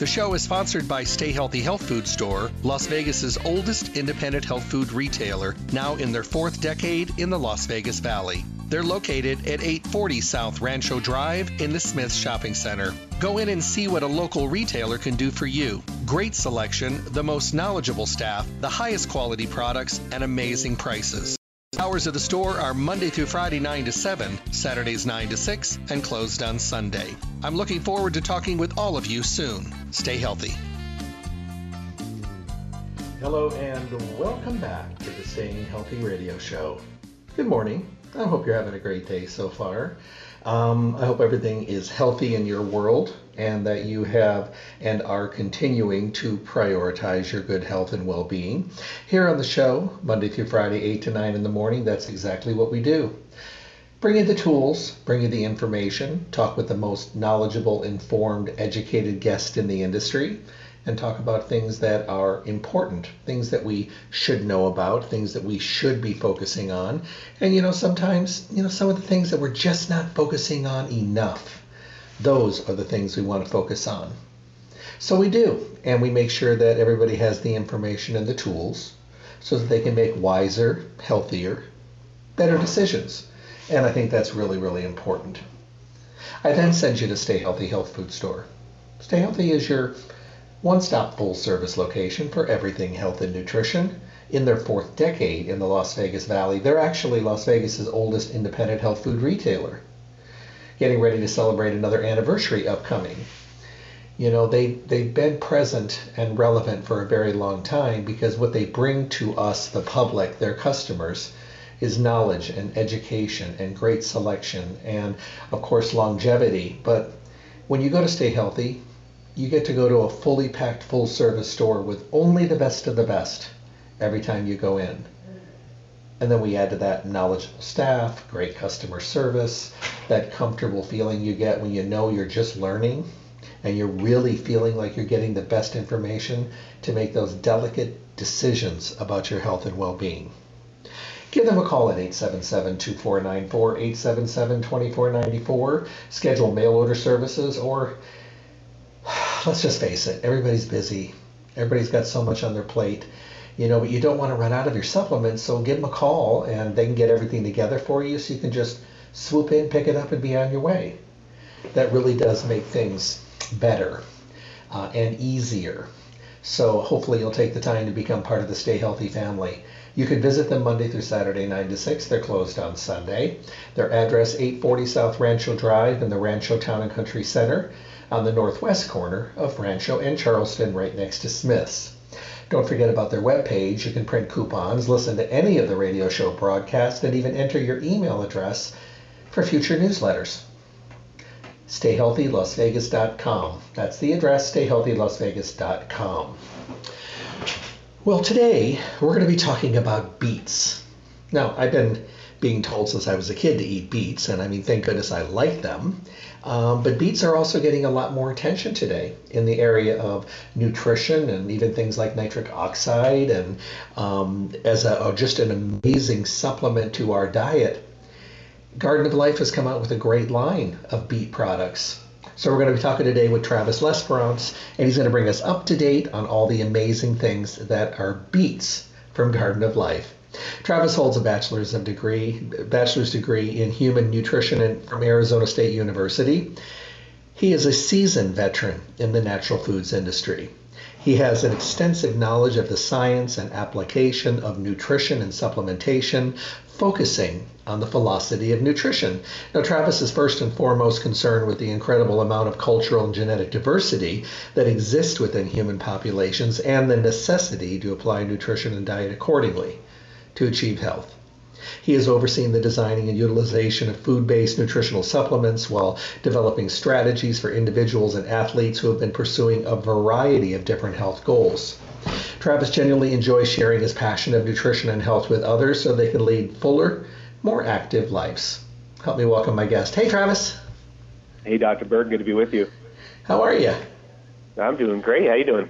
The show is sponsored by Stay Healthy Health Food Store, Las Vegas's oldest independent health food retailer, now in their fourth decade in the Las Vegas Valley. They're located at 840 South Rancho Drive in the Smith Shopping Center. Go in and see what a local retailer can do for you. Great selection, the most knowledgeable staff, the highest quality products, and amazing prices. Hours of the store are Monday through Friday 9 to 7, Saturdays 9 to 6, and closed on Sunday. I'm looking forward to talking with all of you soon. Stay healthy. Hello, and welcome back to the Staying Healthy Radio Show. Good morning. I hope you're having a great day so far. Um, I hope everything is healthy in your world and that you have and are continuing to prioritize your good health and well being. Here on the show, Monday through Friday, 8 to 9 in the morning, that's exactly what we do. Bring you the tools, bring you the information, talk with the most knowledgeable, informed, educated guest in the industry and talk about things that are important, things that we should know about, things that we should be focusing on. And you know, sometimes, you know, some of the things that we're just not focusing on enough. Those are the things we want to focus on. So we do, and we make sure that everybody has the information and the tools so that they can make wiser, healthier, better decisions. And I think that's really, really important. I then send you to Stay Healthy Health Food Store. Stay Healthy is your one stop full service location for everything health and nutrition. In their fourth decade in the Las Vegas Valley, they're actually Las Vegas's oldest independent health food retailer. Getting ready to celebrate another anniversary upcoming. You know, they, they've been present and relevant for a very long time because what they bring to us, the public, their customers, is knowledge and education and great selection and, of course, longevity. But when you go to Stay Healthy, you get to go to a fully packed full service store with only the best of the best every time you go in. And then we add to that knowledgeable staff, great customer service, that comfortable feeling you get when you know you're just learning and you're really feeling like you're getting the best information to make those delicate decisions about your health and well being. Give them a call at 877 2494, 877 2494. Schedule mail order services or let's just face it, everybody's busy. Everybody's got so much on their plate, you know, but you don't want to run out of your supplements. So give them a call and they can get everything together for you so you can just swoop in, pick it up, and be on your way. That really does make things better uh, and easier. So hopefully you'll take the time to become part of the Stay Healthy family. You can visit them Monday through Saturday, 9 to 6. They're closed on Sunday. Their address, 840 South Rancho Drive in the Rancho Town and Country Center on the northwest corner of Rancho and Charleston, right next to Smith's. Don't forget about their webpage. You can print coupons, listen to any of the radio show broadcasts, and even enter your email address for future newsletters. StayHealthyLasVegas.com. That's the address, StayHealthyLasVegas.com. Well, today we're going to be talking about beets. Now, I've been being told since I was a kid to eat beets, and I mean, thank goodness I like them. Um, but beets are also getting a lot more attention today in the area of nutrition and even things like nitric oxide and um, as a, just an amazing supplement to our diet. Garden of Life has come out with a great line of beet products. So we're going to be talking today with Travis Lesperance, and he's going to bring us up to date on all the amazing things that are beets from Garden of Life. Travis holds a bachelor's of degree, bachelor's degree in human nutrition from Arizona State University. He is a seasoned veteran in the natural foods industry. He has an extensive knowledge of the science and application of nutrition and supplementation, focusing on the philosophy of nutrition. Now, Travis is first and foremost concerned with the incredible amount of cultural and genetic diversity that exists within human populations and the necessity to apply nutrition and diet accordingly to achieve health. He has overseen the designing and utilization of food based nutritional supplements while developing strategies for individuals and athletes who have been pursuing a variety of different health goals. Travis genuinely enjoys sharing his passion of nutrition and health with others so they can lead fuller, more active lives. Help me welcome my guest. Hey, Travis. Hey, Dr. Burke. Good to be with you. How are you? I'm doing great. How are you doing?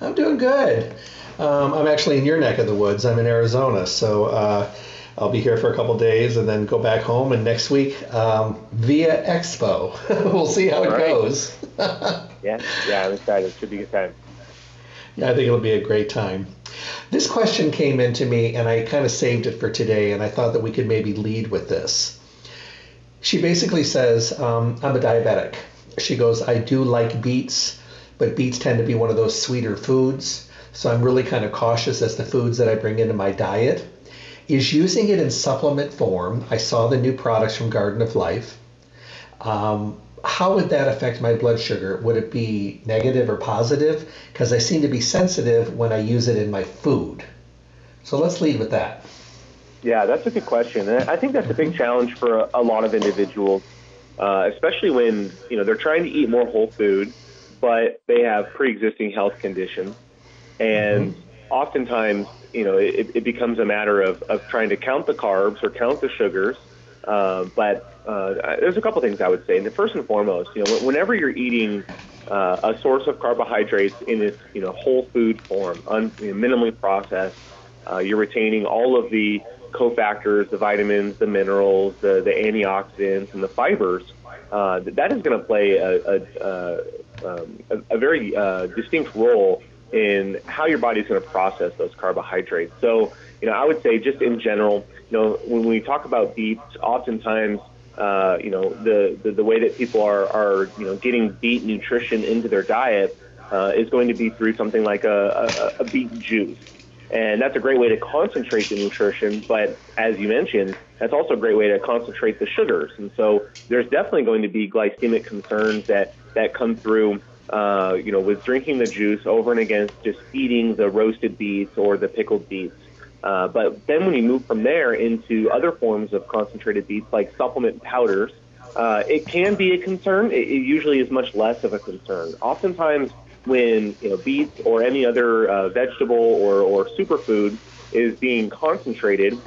I'm doing good. Um, I'm actually in your neck of the woods. I'm in Arizona, so uh, I'll be here for a couple days and then go back home. And next week, um, via Expo, we'll see how it right. goes. yeah, yeah, I'm excited. It should be a good time. Yeah, I think it'll be a great time. This question came into me, and I kind of saved it for today, and I thought that we could maybe lead with this. She basically says, um, I'm a diabetic. She goes, I do like beets, but beets tend to be one of those sweeter foods. So I'm really kind of cautious as the foods that I bring into my diet is using it in supplement form. I saw the new products from Garden of Life. Um, how would that affect my blood sugar? Would it be negative or positive? Because I seem to be sensitive when I use it in my food. So let's lead with that. Yeah, that's a good question. And I think that's a big challenge for a, a lot of individuals, uh, especially when you know they're trying to eat more whole food, but they have pre-existing health conditions, and mm-hmm. oftentimes you know, it, it becomes a matter of, of trying to count the carbs or count the sugars. Uh, but uh, there's a couple things I would say. And the first and foremost, you know, whenever you're eating uh, a source of carbohydrates in its, you know, whole food form, un, you know, minimally processed, uh, you're retaining all of the cofactors, the vitamins, the minerals, the, the antioxidants, and the fibers. Uh, that is going to play a, a, um, a, a very uh, distinct role in how your body is going to process those carbohydrates. So, you know, I would say just in general, you know, when we talk about beets, oftentimes, uh, you know, the, the, the way that people are, are, you know, getting beet nutrition into their diet uh, is going to be through something like a, a, a beet juice. And that's a great way to concentrate the nutrition. But as you mentioned, that's also a great way to concentrate the sugars. And so there's definitely going to be glycemic concerns that, that come through uh, you know, with drinking the juice over and against just eating the roasted beets or the pickled beets. Uh, but then when you move from there into other forms of concentrated beets like supplement powders, uh, it can be a concern. It, it usually is much less of a concern. Oftentimes, when you know beets or any other uh, vegetable or, or superfood is being concentrated,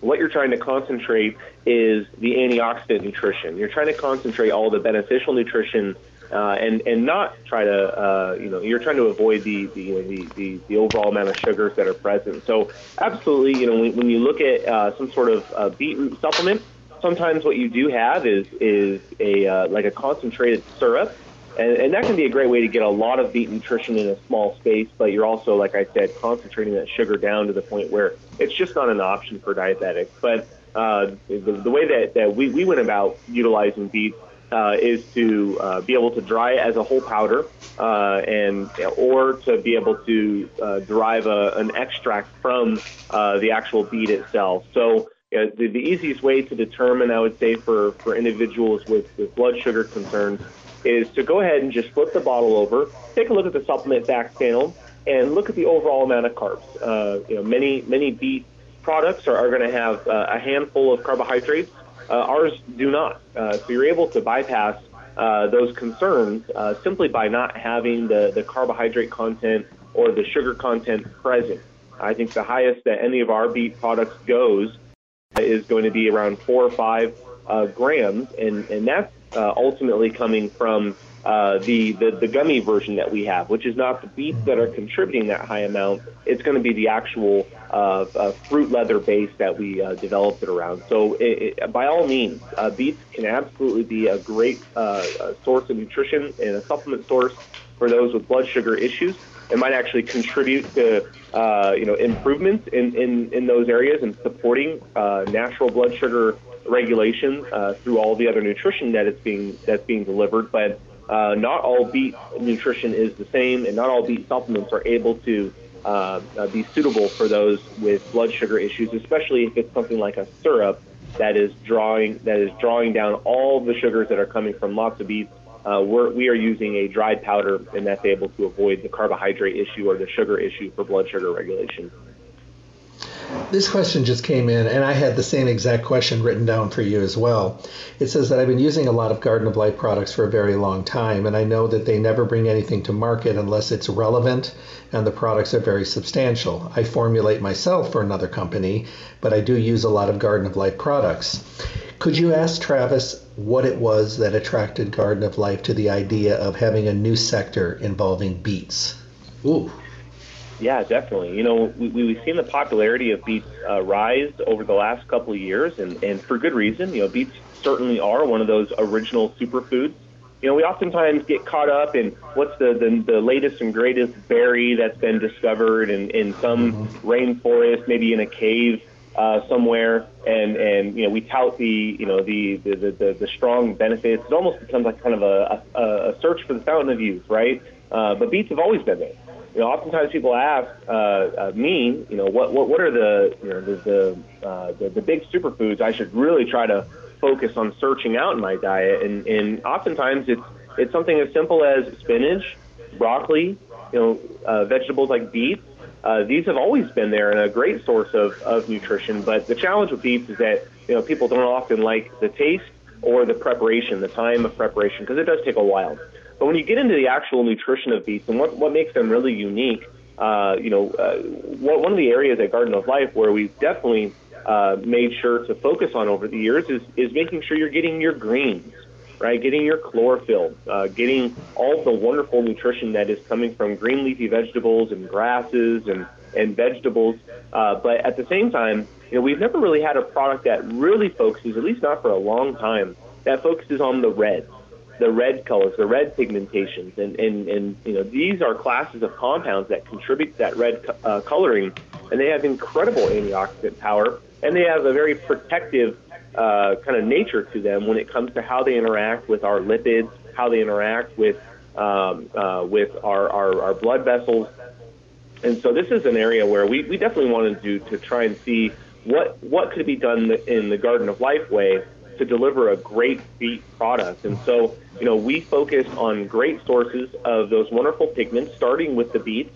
what you're trying to concentrate is the antioxidant nutrition. You're trying to concentrate all the beneficial nutrition uh, and and not try to uh, you know you're trying to avoid the the, you know, the the the overall amount of sugars that are present. So absolutely, you know when, when you look at uh, some sort of uh, beetroot supplement, sometimes what you do have is is a uh, like a concentrated syrup. And, and that can be a great way to get a lot of beet nutrition in a small space, but you're also, like I said, concentrating that sugar down to the point where it's just not an option for diabetics. But uh, the, the way that, that we, we went about utilizing beets uh, is to uh, be able to dry it as a whole powder, uh, and or to be able to uh, derive a, an extract from uh, the actual beet itself. So the, the easiest way to determine, I would say, for, for individuals with, with blood sugar concerns is to go ahead and just flip the bottle over, take a look at the supplement back panel, and look at the overall amount of carbs. Uh, you know, many many beet products are, are going to have a handful of carbohydrates uh, ours do not. Uh, so you're able to bypass uh, those concerns simply by not having the, the carbohydrate content or the sugar content present. I think the highest that any of our beet products goes is going to be around four or five uh, grams, and, and that's uh, ultimately coming from uh, the, the, the gummy version that we have, which is not the beets that are contributing that high amount. It's going to be the actual uh, uh, fruit leather base that we uh, developed it around. So, it, it, by all means, uh, beets can absolutely be a great uh, source of nutrition and a supplement source for those with blood sugar issues. It might actually contribute to uh, you know improvements in, in, in those areas and supporting uh, natural blood sugar regulation uh, through all the other nutrition that it's being that's being delivered. But uh, not all beet nutrition is the same, and not all beet supplements are able to uh, uh, be suitable for those with blood sugar issues, especially if it's something like a syrup that is drawing that is drawing down all the sugars that are coming from lots of beets. Uh, we're, we are using a dried powder, and that's able to avoid the carbohydrate issue or the sugar issue for blood sugar regulation. This question just came in, and I had the same exact question written down for you as well. It says that I've been using a lot of Garden of Life products for a very long time, and I know that they never bring anything to market unless it's relevant and the products are very substantial. I formulate myself for another company, but I do use a lot of Garden of Life products. Could you ask Travis what it was that attracted Garden of Life to the idea of having a new sector involving beets? Ooh. Yeah, definitely. You know, we, we've seen the popularity of beets uh, rise over the last couple of years, and, and for good reason. You know, beets certainly are one of those original superfoods. You know, we oftentimes get caught up in what's the, the, the latest and greatest berry that's been discovered in, in some mm-hmm. rainforest, maybe in a cave uh, somewhere, and, and you know we tout the you know the the, the, the strong benefits. It almost becomes like kind of a, a, a search for the fountain of youth, right? Uh, but beets have always been there you know, oftentimes people ask uh, uh, me, you know, what, what what are the you know the the, uh, the the big superfoods I should really try to focus on searching out in my diet, and and oftentimes it's it's something as simple as spinach, broccoli, you know, uh, vegetables like beets. Uh, these have always been there and a great source of, of nutrition. But the challenge with beets is that you know people don't often like the taste or the preparation, the time of preparation, because it does take a while. But when you get into the actual nutrition of beets and what, what makes them really unique, uh, you know, uh, one of the areas at Garden of Life where we've definitely uh, made sure to focus on over the years is, is making sure you're getting your greens, right? Getting your chlorophyll, uh, getting all the wonderful nutrition that is coming from green leafy vegetables and grasses and, and vegetables. Uh, but at the same time, you know, we've never really had a product that really focuses, at least not for a long time, that focuses on the red the red colors, the red pigmentations, and, and, and you know these are classes of compounds that contribute to that red uh, coloring, and they have incredible antioxidant power, and they have a very protective uh, kind of nature to them when it comes to how they interact with our lipids, how they interact with um, uh, with our, our, our blood vessels, and so this is an area where we, we definitely wanted to to try and see what what could be done in the Garden of Life way to deliver a great beet product. And so, you know, we focus on great sources of those wonderful pigments, starting with the beets.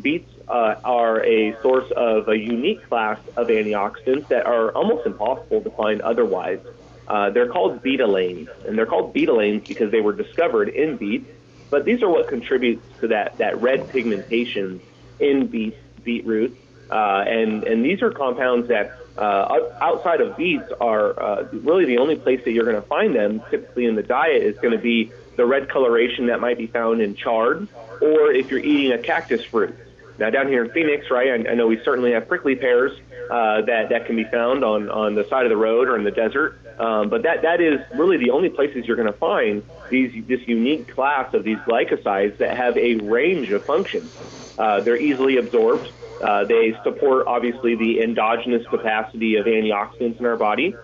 Beets uh, are a source of a unique class of antioxidants that are almost impossible to find otherwise. Uh, they're called betalains, and they're called betalains because they were discovered in beets. But these are what contributes to that, that red pigmentation in beet, beetroot. Uh, and, and these are compounds that uh, outside of beets are uh, really the only place that you're going to find them typically in the diet is going to be the red coloration that might be found in chard or if you're eating a cactus fruit. Now down here in Phoenix, right, I, I know we certainly have prickly pears uh, that that can be found on on the side of the road or in the desert. Um, but that that is really the only places you're going to find these this unique class of these glycosides that have a range of functions. Uh, they're easily absorbed. Uh, they support, obviously, the endogenous capacity of antioxidants in our body.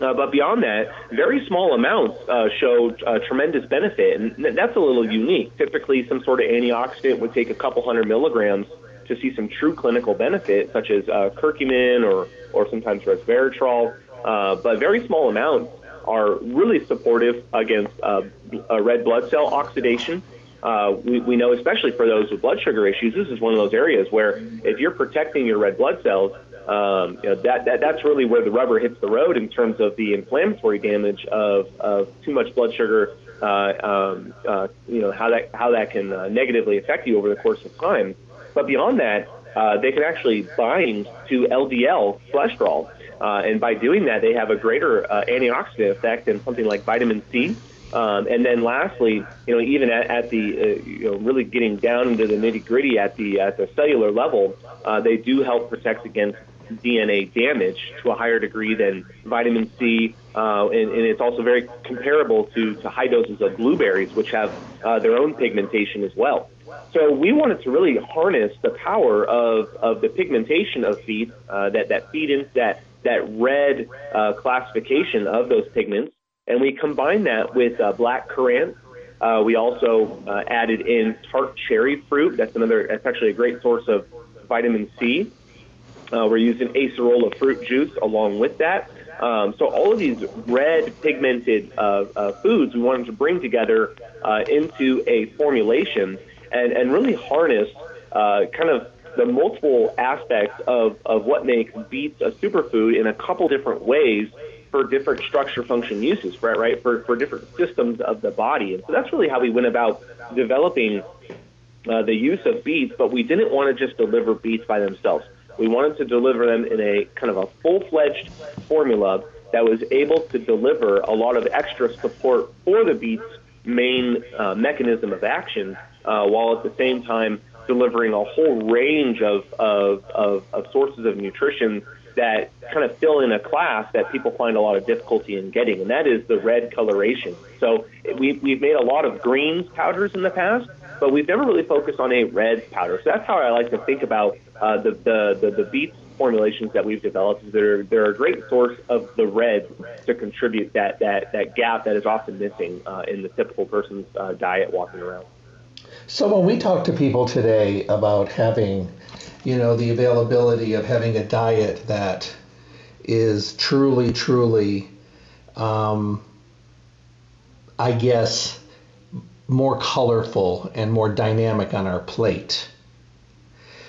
Uh, but beyond that, very small amounts uh, show uh, tremendous benefit, and that's a little unique. Typically, some sort of antioxidant would take a couple hundred milligrams to see some true clinical benefit, such as uh, curcumin or, or sometimes resveratrol. But very small amounts are really supportive against red blood cell oxidation uh, we, we know, especially for those with blood sugar issues, this is one of those areas where if you're protecting your red blood cells, um, you know, that, that that's really where the rubber hits the road in terms of the inflammatory damage of, of too much blood sugar. Uh, um, uh, you know how that how that can uh, negatively affect you over the course of time. But beyond that, uh, they can actually bind to LDL cholesterol, uh, and by doing that, they have a greater uh, antioxidant effect than something like vitamin C um, and then lastly, you know, even at, at the, uh, you know, really getting down into the nitty gritty at the at the cellular level, uh, they do help protect against DNA damage to a higher degree than vitamin C, uh, and, and it's also very comparable to, to high doses of blueberries, which have uh, their own pigmentation as well. So we wanted to really harness the power of, of the pigmentation of beets uh, that that feed into that that red uh, classification of those pigments and we combined that with uh, black currant. Uh, we also uh, added in tart cherry fruit. That's another. That's actually a great source of vitamin C. Uh, we're using acerola fruit juice along with that. Um, so all of these red pigmented uh, uh, foods we wanted to bring together into a formulation and, and really harness kind of the multiple aspects of, of what makes beets a superfood in a couple different ways for different structure function uses, right? Right for for different systems of the body, and so that's really how we went about developing uh, the use of beets. But we didn't want to just deliver beets by themselves. We wanted to deliver them in a kind of a full-fledged formula that was able to deliver a lot of extra support for the beets main uh, mechanism of action, uh, while at the same time delivering a whole range of, of, of, of sources of nutrition that kind of fill in a class that people find a lot of difficulty in getting, and that is the red coloration. So we, we've made a lot of greens powders in the past, but we've never really focused on a red powder. So that's how I like to think about uh, the, the, the, the beets formulations that we've developed. They're, they're a great source of the red to contribute that, that, that gap that is often missing uh, in the typical person's uh, diet walking around. So when we talk to people today about having, you know, the availability of having a diet that is truly, truly, um, I guess, more colorful and more dynamic on our plate.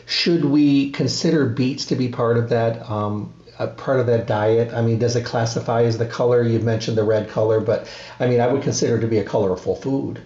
Should we consider beets to be part of that? Um, part of that diet? I mean, does it classify as the color? You've mentioned the red color, but I mean, I would consider it to be a colorful food.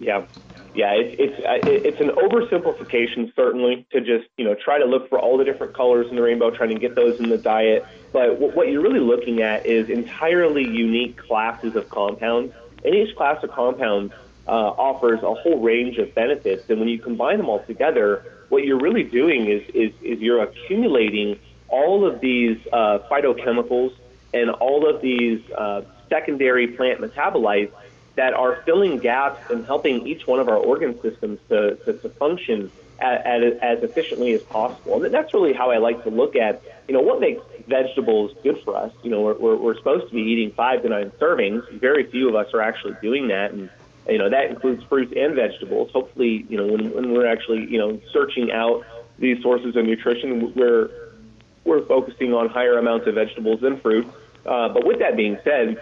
Yeah, yeah, it, it's it's an oversimplification certainly to just you know try to look for all the different colors in the rainbow, trying to get those in the diet. But what you're really looking at is entirely unique classes of compounds, and each class of compounds uh, offers a whole range of benefits. And when you combine them all together, what you're really doing is is, is you're accumulating all of these uh, phytochemicals and all of these uh, secondary plant metabolites that are filling gaps and helping each one of our organ systems to, to, to function as, as efficiently as possible. And that's really how I like to look at, you know, what makes vegetables good for us. You know, we're, we're supposed to be eating five to nine servings. Very few of us are actually doing that. And, you know, that includes fruits and vegetables. Hopefully, you know, when, when we're actually, you know, searching out these sources of nutrition, we're, we're focusing on higher amounts of vegetables than fruit. Uh, but with that being said,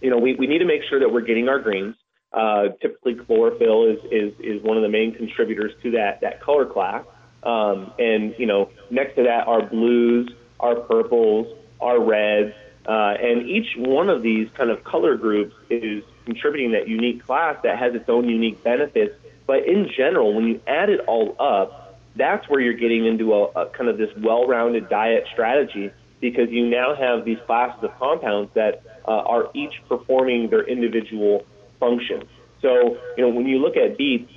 you know, we, we need to make sure that we're getting our greens. Uh, typically, chlorophyll is, is, is one of the main contributors to that, that color class. Um, and, you know, next to that are blues, our purples, our reds, uh, and each one of these kind of color groups is contributing that unique class that has its own unique benefits. But in general, when you add it all up, that's where you're getting into a, a kind of this well-rounded diet strategy because you now have these classes of compounds that uh, are each performing their individual function. So, you know, when you look at beets,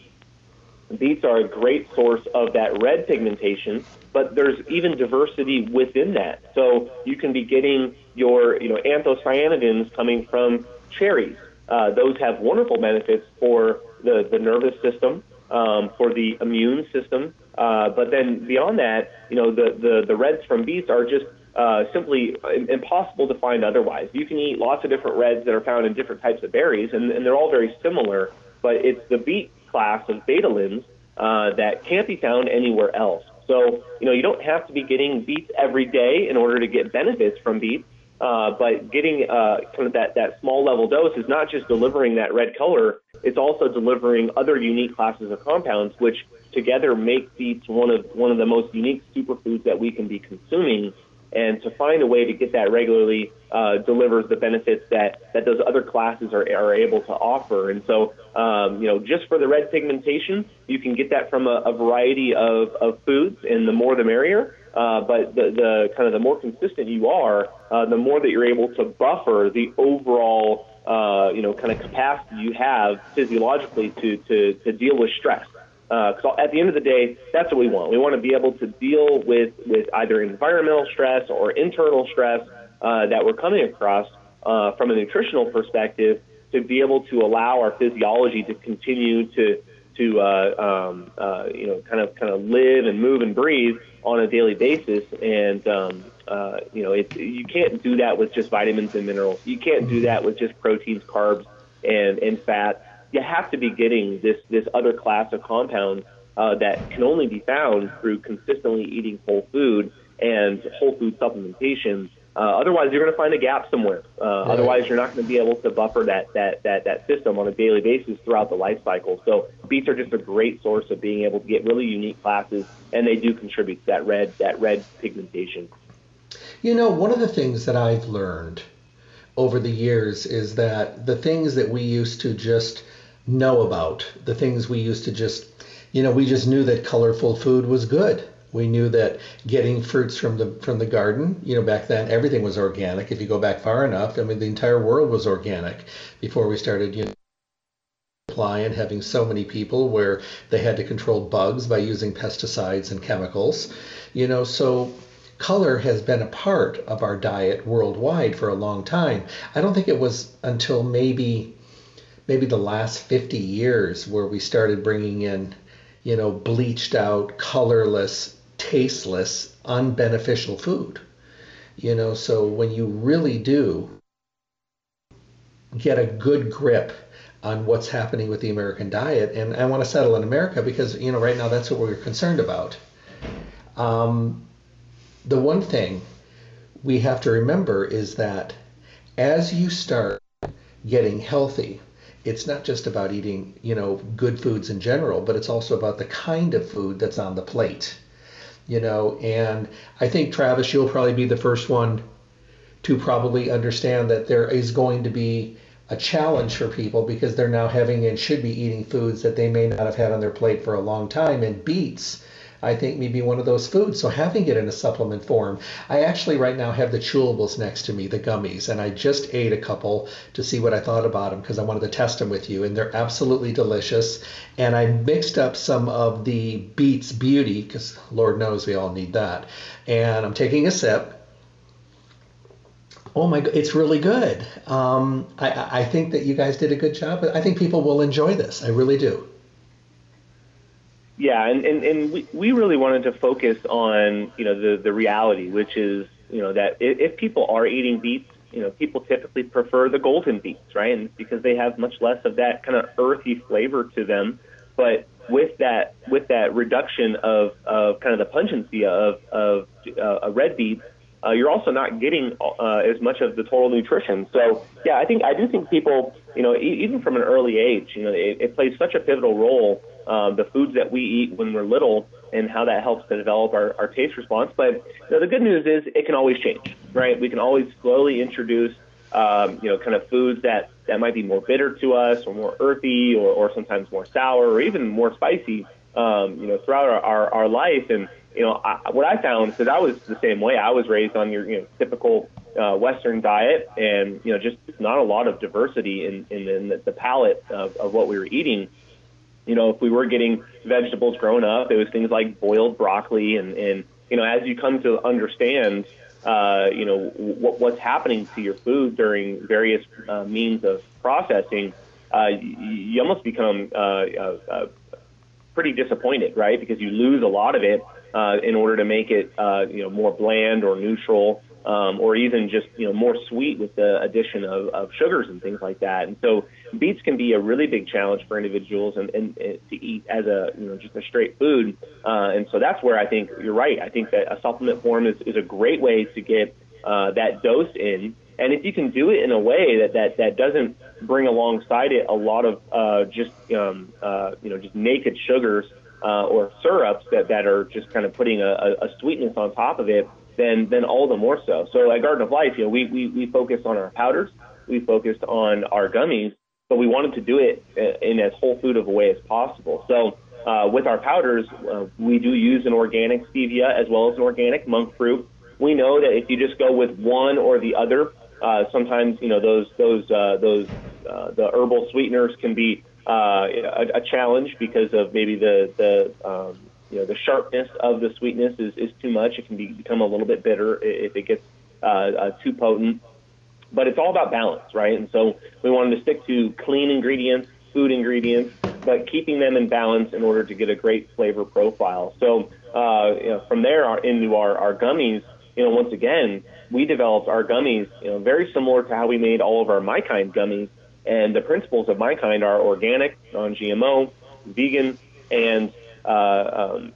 beets are a great source of that red pigmentation, but there's even diversity within that. So you can be getting your, you know, anthocyanidins coming from cherries. Uh, those have wonderful benefits for the, the nervous system, um, for the immune system. Uh, but then beyond that, you know, the, the, the reds from beets are just uh, simply impossible to find otherwise. You can eat lots of different reds that are found in different types of berries, and, and they're all very similar, but it's the beet class of betalains uh, that can't be found anywhere else. So, you know, you don't have to be getting beets every day in order to get benefits from beets, uh, but getting uh, kind of that, that small level dose is not just delivering that red color, it's also delivering other unique classes of compounds, which together make beets one of one of the most unique superfoods that we can be consuming and to find a way to get that regularly uh, delivers the benefits that, that those other classes are, are able to offer. And so, um, you know, just for the red pigmentation, you can get that from a, a variety of, of foods, and the more the merrier. Uh, but the, the kind of the more consistent you are, uh, the more that you're able to buffer the overall, uh, you know, kind of capacity you have physiologically to, to, to deal with stress. Because uh, at the end of the day, that's what we want. We want to be able to deal with, with either environmental stress or internal stress uh, that we're coming across uh, from a nutritional perspective to be able to allow our physiology to continue to to uh, um, uh, you know kind of kind of live and move and breathe on a daily basis. And um, uh, you know it, you can't do that with just vitamins and minerals. You can't do that with just proteins, carbs, and and fat you have to be getting this this other class of compounds uh, that can only be found through consistently eating whole food and whole food supplementation Uh, otherwise, you're going to find a gap somewhere. Uh, right. Otherwise, you're not going to be able to buffer that, that, that, that system on a daily basis throughout the life cycle. So beets are just a great source of being able to get really unique classes, and they do contribute to that red, that red pigmentation. You know, one of the things that I've learned over the years is that the things that we used to just know about, the things we used to just, you know, we just knew that colorful food was good we knew that getting fruits from the from the garden, you know, back then everything was organic. If you go back far enough, I mean, the entire world was organic before we started, you know, supply and having so many people where they had to control bugs by using pesticides and chemicals. You know, so color has been a part of our diet worldwide for a long time. I don't think it was until maybe maybe the last 50 years where we started bringing in you know bleached out colorless tasteless, unbeneficial food. You know, so when you really do get a good grip on what's happening with the American diet, and I want to settle in America because, you know, right now that's what we're concerned about. Um, the one thing we have to remember is that as you start getting healthy, it's not just about eating, you know, good foods in general, but it's also about the kind of food that's on the plate you know, and I think Travis, you'll probably be the first one to probably understand that there is going to be a challenge for people because they're now having and should be eating foods that they may not have had on their plate for a long time. And beets I think maybe one of those foods. So having it in a supplement form, I actually right now have the chewables next to me, the gummies, and I just ate a couple to see what I thought about them because I wanted to test them with you, and they're absolutely delicious. And I mixed up some of the Beets Beauty because Lord knows we all need that, and I'm taking a sip. Oh my, it's really good. Um, I, I think that you guys did a good job. I think people will enjoy this. I really do. Yeah, and, and, and we, we really wanted to focus on, you know, the, the reality, which is, you know, that if, if people are eating beets, you know, people typically prefer the golden beets, right? And because they have much less of that kind of earthy flavor to them. But with that, with that reduction of, of kind of the pungency of, of uh, red beet, uh, you're also not getting uh, as much of the total nutrition. So, yeah, I think I do think people, you know, e- even from an early age, you know, it, it plays such a pivotal role uh, the foods that we eat when we're little and how that helps to develop our, our taste response. But you know, the good news is it can always change, right? We can always slowly introduce, um, you know, kind of foods that, that might be more bitter to us or more earthy or, or sometimes more sour or even more spicy, um, you know, throughout our, our, our life. And, you know, I, what I found that I was the same way. I was raised on your, you know, typical uh, Western diet and, you know, just not a lot of diversity in, in, in the, the palate of, of what we were eating you know, if we were getting vegetables grown up, it was things like boiled broccoli, and and you know, as you come to understand, uh, you know, what, what's happening to your food during various uh, means of processing, uh, you, you almost become uh, uh, uh, pretty disappointed, right? Because you lose a lot of it uh, in order to make it, uh, you know, more bland or neutral um, or even just you know more sweet with the addition of, of sugars and things like that. And so beets can be a really big challenge for individuals and, and, and to eat as a you know just a straight food. Uh, and so that's where I think you're right. I think that a supplement form is, is a great way to get uh, that dose in. And if you can do it in a way that that, that doesn't bring alongside it a lot of uh, just um, uh, you know just naked sugars uh, or syrups that, that are just kind of putting a, a sweetness on top of it, then then all the more so. So at Garden of Life, you know, we we we focused on our powders, we focused on our gummies, but we wanted to do it in as whole food of a way as possible. So uh, with our powders, uh, we do use an organic stevia as well as an organic monk fruit. We know that if you just go with one or the other, uh, sometimes you know those those uh, those uh, the herbal sweeteners can be uh, a, a challenge because of maybe the the um, you know the sharpness of the sweetness is, is too much. It can be, become a little bit bitter if it gets uh, uh, too potent. But it's all about balance, right? And so we wanted to stick to clean ingredients, food ingredients, but keeping them in balance in order to get a great flavor profile. So uh, you know, from there our, into our, our gummies, you know, once again, we developed our gummies, you know, very similar to how we made all of our My Kind gummies. And the principles of My Kind are organic, non-GMO, vegan, and um,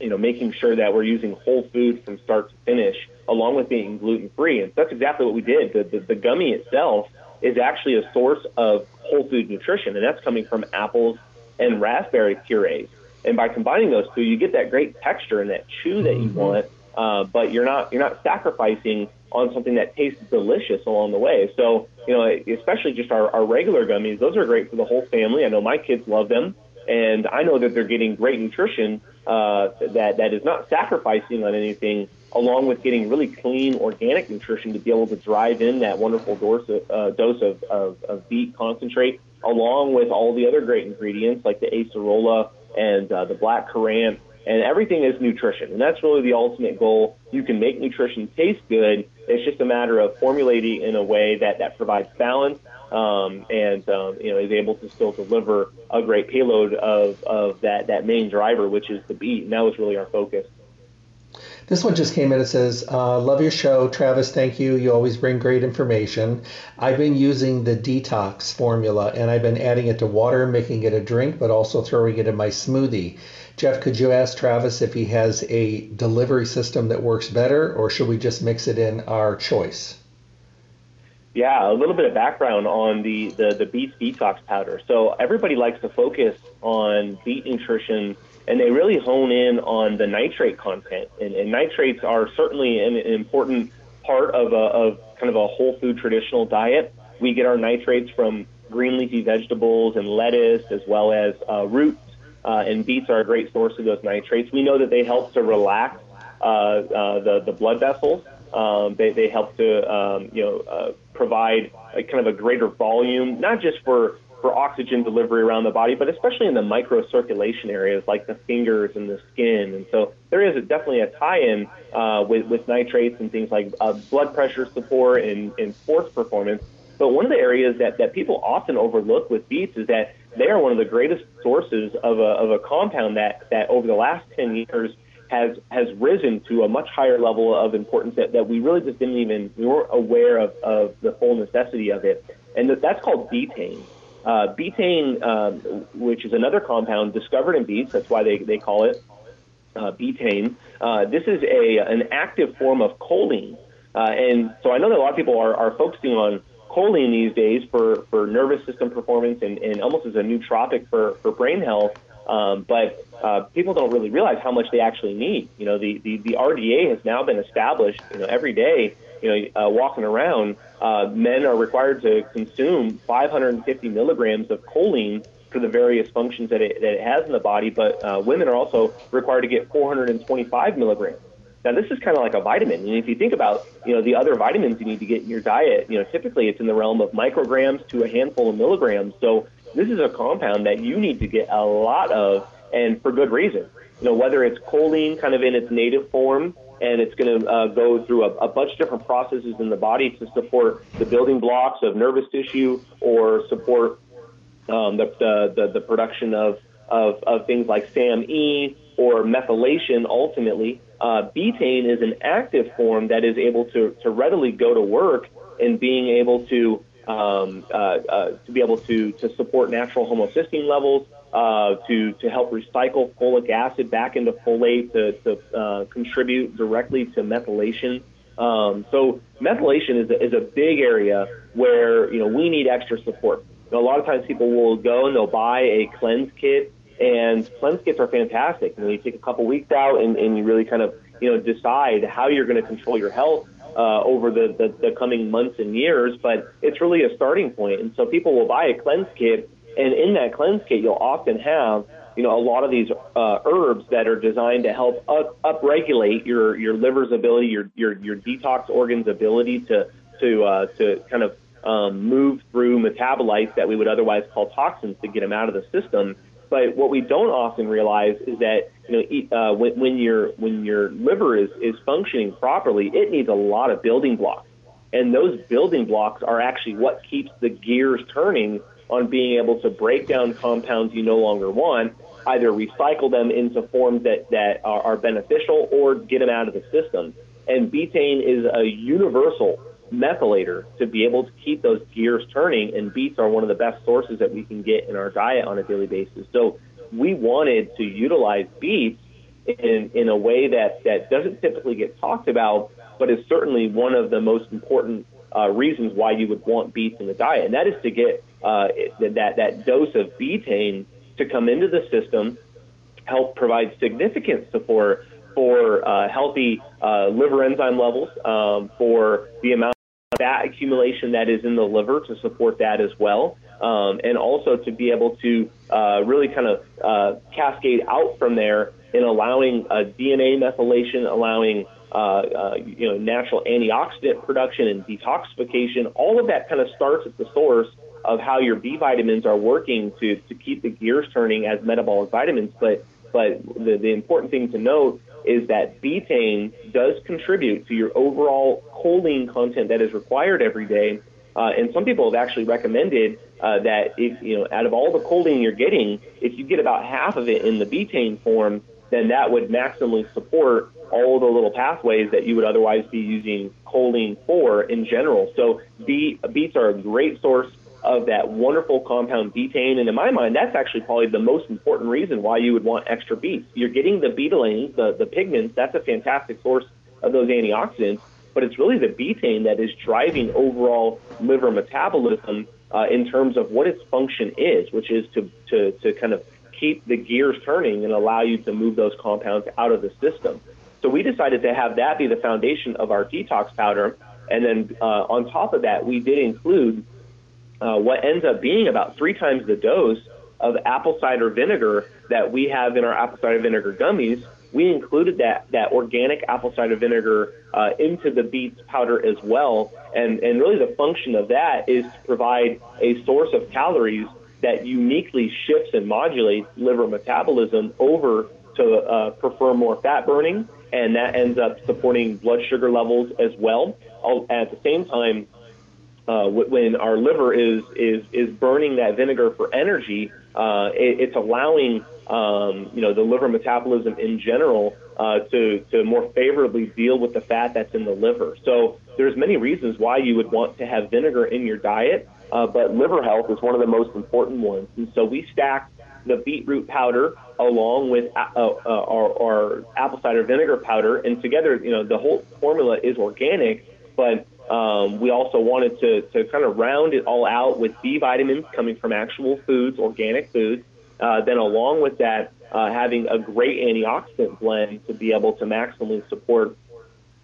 you know, making sure that we're using whole food from start to finish, along with being gluten free. And that's exactly what we did. The, the, the gummy itself is actually a source of whole food nutrition, and that's coming from apples and raspberry purees. And by combining those two, you get that great texture and that chew that you mm-hmm. want, uh, but you're not you're not sacrificing on something that tastes delicious along the way. So you know, especially just our, our regular gummies, those are great for the whole family. I know my kids love them, and I know that they're getting great nutrition uh, that that is not sacrificing on anything, along with getting really clean organic nutrition to be able to drive in that wonderful dose of, uh, dose of, of, of beet concentrate, along with all the other great ingredients like the acerola and uh, the black currant, and everything is nutrition. And that's really the ultimate goal. You can make nutrition taste good. It's just a matter of formulating in a way that, that provides balance um, and um, you know is able to still deliver a great payload of, of that, that main driver, which is the beet, And that was really our focus. This one just came in. It says, uh, "Love your show, Travis. Thank you. You always bring great information. I've been using the detox formula, and I've been adding it to water, making it a drink, but also throwing it in my smoothie. Jeff, could you ask Travis if he has a delivery system that works better, or should we just mix it in our choice?" Yeah, a little bit of background on the, the, the beet detox powder. So everybody likes to focus on beet nutrition and they really hone in on the nitrate content. And, and nitrates are certainly an, an important part of, a, of kind of a whole food traditional diet. We get our nitrates from green leafy vegetables and lettuce as well as uh, roots. Uh, and beets are a great source of those nitrates. We know that they help to relax uh, uh, the, the blood vessels. Um, they, they help to um, you know uh, provide a, kind of a greater volume, not just for for oxygen delivery around the body, but especially in the microcirculation areas like the fingers and the skin. And so there is a, definitely a tie-in uh, with, with nitrates and things like uh, blood pressure support and, and sports performance. But one of the areas that, that people often overlook with beets is that they are one of the greatest sources of a, of a compound that, that over the last 10 years has has risen to a much higher level of importance that, that we really just didn't even we weren't aware of, of the full necessity of it, and that, that's called betaine. Uh, betaine, um, which is another compound discovered in beets, that's why they, they call it uh, betaine. Uh, this is a an active form of choline, uh, and so I know that a lot of people are, are focusing on choline these days for, for nervous system performance and, and almost as a nootropic for, for brain health. Um, but uh, people don't really realize how much they actually need. You know, the, the, the RDA has now been established, you know, every day, you know, uh, walking around, uh, men are required to consume 550 milligrams of choline for the various functions that it, that it has in the body, but uh, women are also required to get 425 milligrams. Now, this is kind of like a vitamin. And if you think about, you know, the other vitamins you need to get in your diet, you know, typically it's in the realm of micrograms to a handful of milligrams. So this is a compound that you need to get a lot of, and for good reason. You know, whether it's choline kind of in its native form, and it's going to uh, go through a, a bunch of different processes in the body to support the building blocks of nervous tissue or support um, the, the, the, the production of, of, of things like SAMe or methylation ultimately. Uh, betaine is an active form that is able to, to readily go to work in being able to um, uh, uh, to be able to, to support natural homocysteine levels, uh, to, to help recycle folic acid back into folate, to, to uh, contribute directly to methylation. Um, so methylation is a, is a big area where you know we need extra support. You know, a lot of times people will go and they'll buy a cleanse kit, and cleanse kits are fantastic. You know, you take a couple weeks out and, and you really kind of you know decide how you're going to control your health uh, over the, the, the coming months and years, but it's really a starting point. And so people will buy a cleanse kit, and in that cleanse kit, you'll often have you know a lot of these uh, herbs that are designed to help up, upregulate your your liver's ability, your your your detox organs' ability to to uh, to kind of um, move through metabolites that we would otherwise call toxins to get them out of the system. But what we don't often realize is that you know uh, when, when your when your liver is is functioning properly, it needs a lot of building blocks, and those building blocks are actually what keeps the gears turning on being able to break down compounds you no longer want, either recycle them into forms that that are, are beneficial or get them out of the system. And betaine is a universal methylator to be able to keep those gears turning. And beets are one of the best sources that we can get in our diet on a daily basis. So we wanted to utilize beets in, in a way that, that doesn't typically get talked about, but is certainly one of the most important uh, reasons why you would want beets in the diet, and that is to get uh, that that dose of betaine to come into the system, help provide significant support for uh, healthy uh, liver enzyme levels, um, for the amount fat accumulation that is in the liver to support that as well, um, and also to be able to uh, really kind of uh, cascade out from there in allowing DNA methylation, allowing uh, uh, you know, natural antioxidant production and detoxification. All of that kind of starts at the source of how your B vitamins are working to, to keep the gears turning as metabolic vitamins. But but the, the important thing to note is that betaine does contribute to your overall choline content that is required every day. Uh, and some people have actually recommended uh, that if you know out of all the choline you're getting, if you get about half of it in the betaine form, then that would maximally support all the little pathways that you would otherwise be using choline for in general. So beets are a great source of that wonderful compound betaine. And in my mind, that's actually probably the most important reason why you would want extra beets. You're getting the betalains, the, the pigments, that's a fantastic source of those antioxidants, but it's really the betaine that is driving overall liver metabolism uh, in terms of what its function is, which is to, to, to kind of keep the gears turning and allow you to move those compounds out of the system. So we decided to have that be the foundation of our detox powder. And then uh, on top of that, we did include uh, what ends up being about three times the dose of apple cider vinegar that we have in our apple cider vinegar gummies. We included that, that organic apple cider vinegar uh, into the beets powder as well. And, and really, the function of that is to provide a source of calories that uniquely shifts and modulates liver metabolism over to uh, prefer more fat burning and that ends up supporting blood sugar levels as well. At the same time, uh, when our liver is is is burning that vinegar for energy, uh, it, it's allowing um, you know the liver metabolism in general uh, to to more favorably deal with the fat that's in the liver. So there's many reasons why you would want to have vinegar in your diet, uh, but liver health is one of the most important ones. And so we stack the beetroot powder along with uh, uh, our, our, apple cider vinegar powder, and together, you know, the whole formula is organic, but um, we also wanted to, to kind of round it all out with B vitamins coming from actual foods, organic foods. Uh, then, along with that, uh, having a great antioxidant blend to be able to maximally support,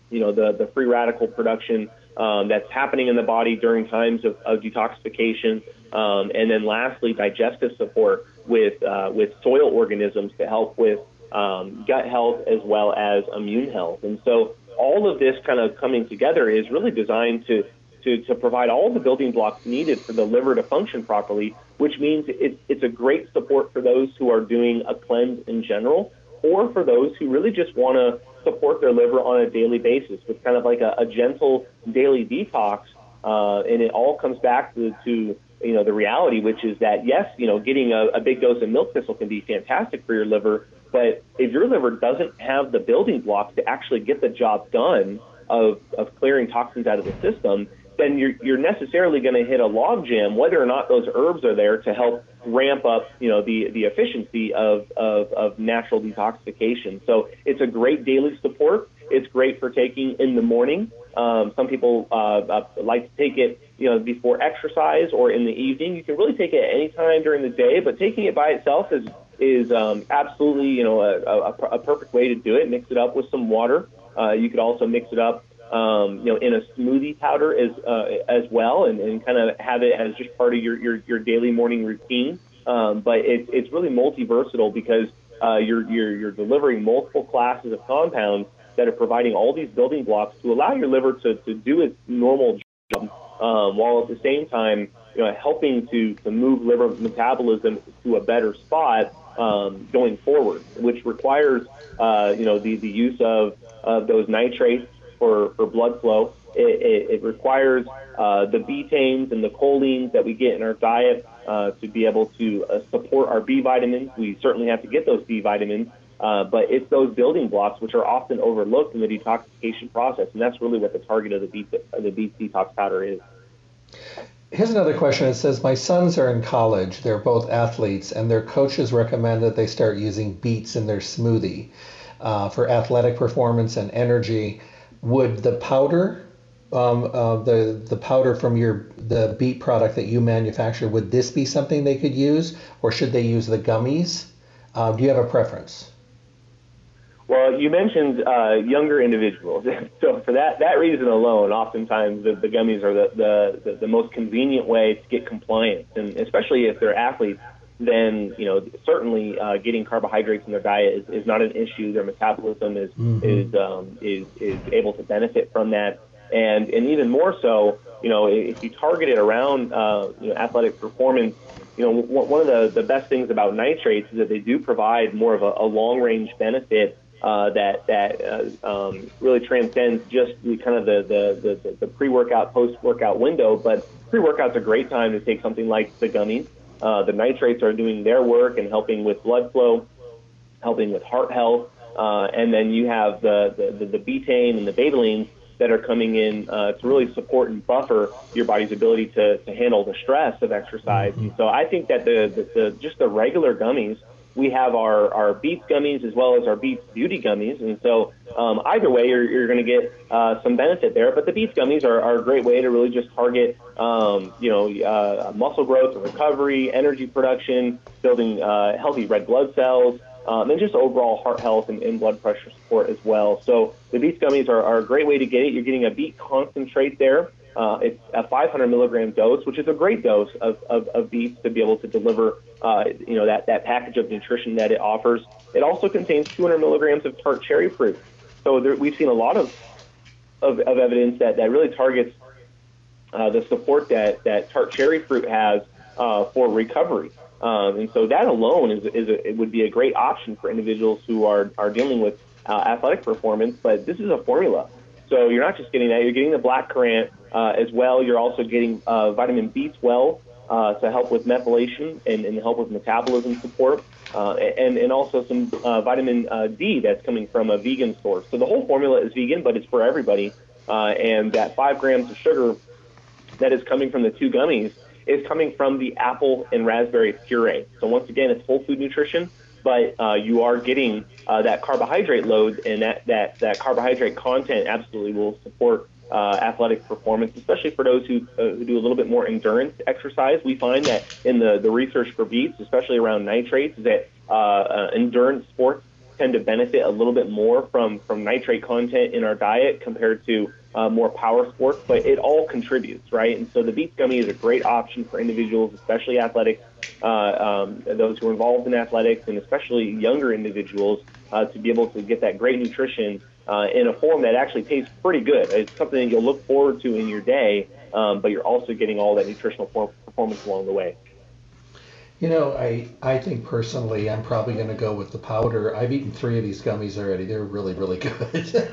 you know, the, the free radical production um, that's happening in the body during times of, of detoxification. Um, and then, lastly, digestive support with uh, with soil organisms to help with um, gut health as well as immune health. And so all of this kind of coming together is really designed to to, to provide all the building blocks needed for the liver to function properly, which means it, it's a great support for those who are doing a cleanse in general, or for those who really just want to support their liver on a daily basis with kind of like a, a gentle daily detox. Uh, and it all comes back to, to you know, the reality, which is that yes, you know, getting a, a big dose of milk thistle can be fantastic for your liver, but if your liver doesn't have the building blocks to actually get the job done of, of clearing toxins out of the system, then you're, you're necessarily going to hit a logjam, whether or not those herbs are there to help ramp up, you know, the, the efficiency of, of, of natural detoxification. So it's a great daily support. It's great for taking in the morning. Um, some people uh, uh, like to take it, you know, before exercise or in the evening. You can really take it any time during the day, but taking it by itself is is um, absolutely, you know, a, a, a perfect way to do it. Mix it up with some water. Uh, you could also mix it up, um, you know, in a smoothie powder as uh, as well, and, and kind of have it as just part of your your, your daily morning routine. Um, but it's it's really multi versatile because uh, you're you're you're delivering multiple classes of compounds that are providing all these building blocks to allow your liver to, to do its normal job, um, while at the same time, you know, helping to, to move liver metabolism to a better spot um, going forward, which requires, uh, you know, the, the use of, of those nitrates for, for blood flow. It, it, it requires uh, the betaines and the cholines that we get in our diet uh, to be able to uh, support our B vitamins. We certainly have to get those B vitamins uh, but it's those building blocks which are often overlooked in the detoxification process, and that's really what the target of the beet, the beet detox powder is. Here's another question. It says, My sons are in college. They're both athletes, and their coaches recommend that they start using beets in their smoothie. uh, for athletic performance and energy. Would the powder, um, uh, the the powder from your the beet product that you manufacture, would this be something they could use, or should they use the gummies? Uh, do you have a preference? Well, you mentioned uh, younger individuals, so for that that reason alone, oftentimes the, the gummies are the, the, the the most convenient way to get compliance, and especially if they're athletes, then you know certainly uh, getting carbohydrates in their diet is, is not an issue. Their metabolism is mm-hmm. is um, is is able to benefit from that, and and even more so, you know, if you target it around uh, you know athletic performance you know, one of the, the best things about nitrates is that they do provide more of a, a long range benefit uh, that that uh, um, really transcends just the kind of the the, the, the pre workout post workout window. But pre workout's a great time to take something like the gummies. Uh, the nitrates are doing their work and helping with blood flow, helping with heart health, uh, and then you have the the, the, betaine and the betalains that are coming in uh, to really support and buffer your body's ability to, to handle the stress of exercise. And so I think that the, the, the just the regular gummies we have our, our Beets gummies as well as our Beets Beauty gummies. And so um, either way, you're, you're going to get uh, some benefit there. But the Beets gummies are, are a great way to really just target, um, you know, uh, muscle growth and recovery, energy production, building uh, healthy red blood cells, um, and just overall heart health and, and blood pressure support as well. So the Beets gummies are, are a great way to get it. You're getting a beet concentrate there. Uh, it's a 500 milligram dose, which is a great dose of, of, of beets to be able to deliver, uh, you know, that, that package of nutrition that it offers. It also contains 200 milligrams of tart cherry fruit. So there, we've seen a lot of, of, of evidence that, that really targets uh, the support that, that tart cherry fruit has uh, for recovery. Um, and so that alone is, is a, it would be a great option for individuals who are, are dealing with uh, athletic performance. But this is a formula. So you're not just getting that, you're getting the black currant uh, as well. You're also getting uh, vitamin B12 uh, to help with methylation and, and help with metabolism support, uh, and, and also some uh, vitamin uh, D that's coming from a vegan source. So the whole formula is vegan, but it's for everybody. Uh, and that five grams of sugar that is coming from the two gummies is coming from the apple and raspberry puree. So once again, it's whole food nutrition but uh, you are getting uh, that carbohydrate load, and that, that, that carbohydrate content absolutely will support uh, athletic performance, especially for those who, uh, who do a little bit more endurance exercise. We find that in the, the research for beets, especially around nitrates, that uh, uh, endurance sports tend to benefit a little bit more from, from nitrate content in our diet compared to uh, more power sports, but it all contributes, right? And so the Beets Gummy is a great option for individuals, especially athletics, uh, um, those who are involved in athletics, and especially younger individuals, uh, to be able to get that great nutrition uh, in a form that actually tastes pretty good. It's something you'll look forward to in your day, um, but you're also getting all that nutritional performance along the way. You know, I I think personally, I'm probably going to go with the powder. I've eaten three of these gummies already. They're really, really good.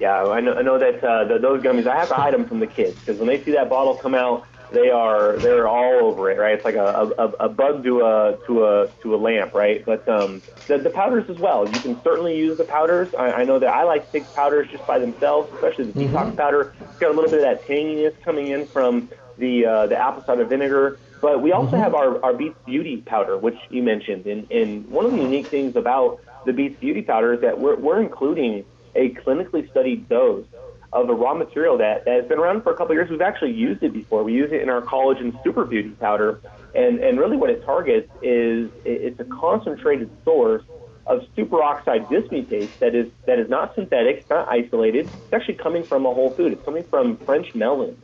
yeah, I know, I know that uh, the, those gummies. I have to hide them from the kids because when they see that bottle come out, they are they're all over it, right? It's like a, a, a bug to a to a to a lamp, right? But um, the, the powders as well. You can certainly use the powders. I, I know that I like six powders just by themselves, especially the mm-hmm. detox powder. It's got a little bit of that tanginess coming in from the uh, the apple cider vinegar. But we also mm-hmm. have our, our Beets Beauty powder, which you mentioned. And, and one of the unique things about the Beets Beauty powder is that we're, we're including a clinically studied dose of a raw material that, that has been around for a couple of years. We've actually used it before. We use it in our collagen super beauty powder. And, and really what it targets is it's a concentrated source of superoxide dismutase that is, that is not synthetic, it's not isolated. It's actually coming from a whole food. It's coming from French melon.